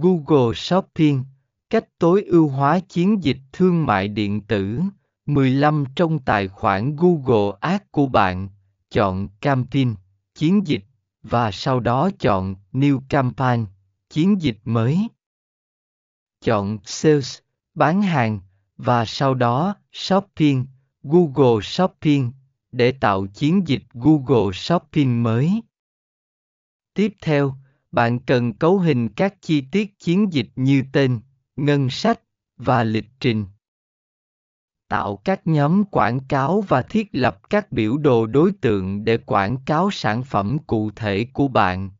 Google Shopping, cách tối ưu hóa chiến dịch thương mại điện tử. 15 trong tài khoản Google Ads của bạn, chọn Campaign, chiến dịch, và sau đó chọn New Campaign, chiến dịch mới. Chọn Sales, bán hàng, và sau đó Shopping, Google Shopping, để tạo chiến dịch Google Shopping mới. Tiếp theo, bạn cần cấu hình các chi tiết chiến dịch như tên, ngân sách và lịch trình. Tạo các nhóm quảng cáo và thiết lập các biểu đồ đối tượng để quảng cáo sản phẩm cụ thể của bạn.